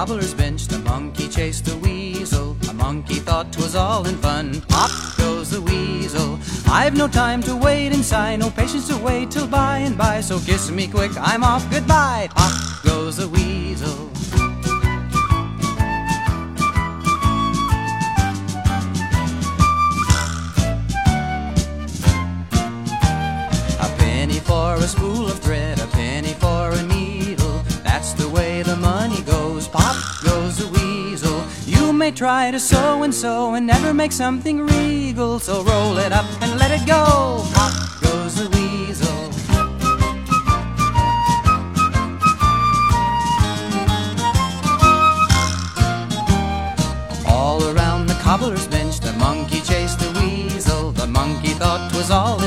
cobbler's bench, the monkey chased the weasel. A monkey thought 'twas all in fun. Pop goes the weasel. I've no time to wait sigh, no patience to wait till by and by. So kiss me quick, I'm off, goodbye. Pop goes the weasel. A penny for a spool of thread, a penny for a needle. That's the way the money goes. Pop goes the weasel. You may try to sew and sew and never make something regal. So roll it up and let it go. Pop goes the weasel. All around the cobbler's bench, the monkey chased the weasel. The monkey thought 'twas all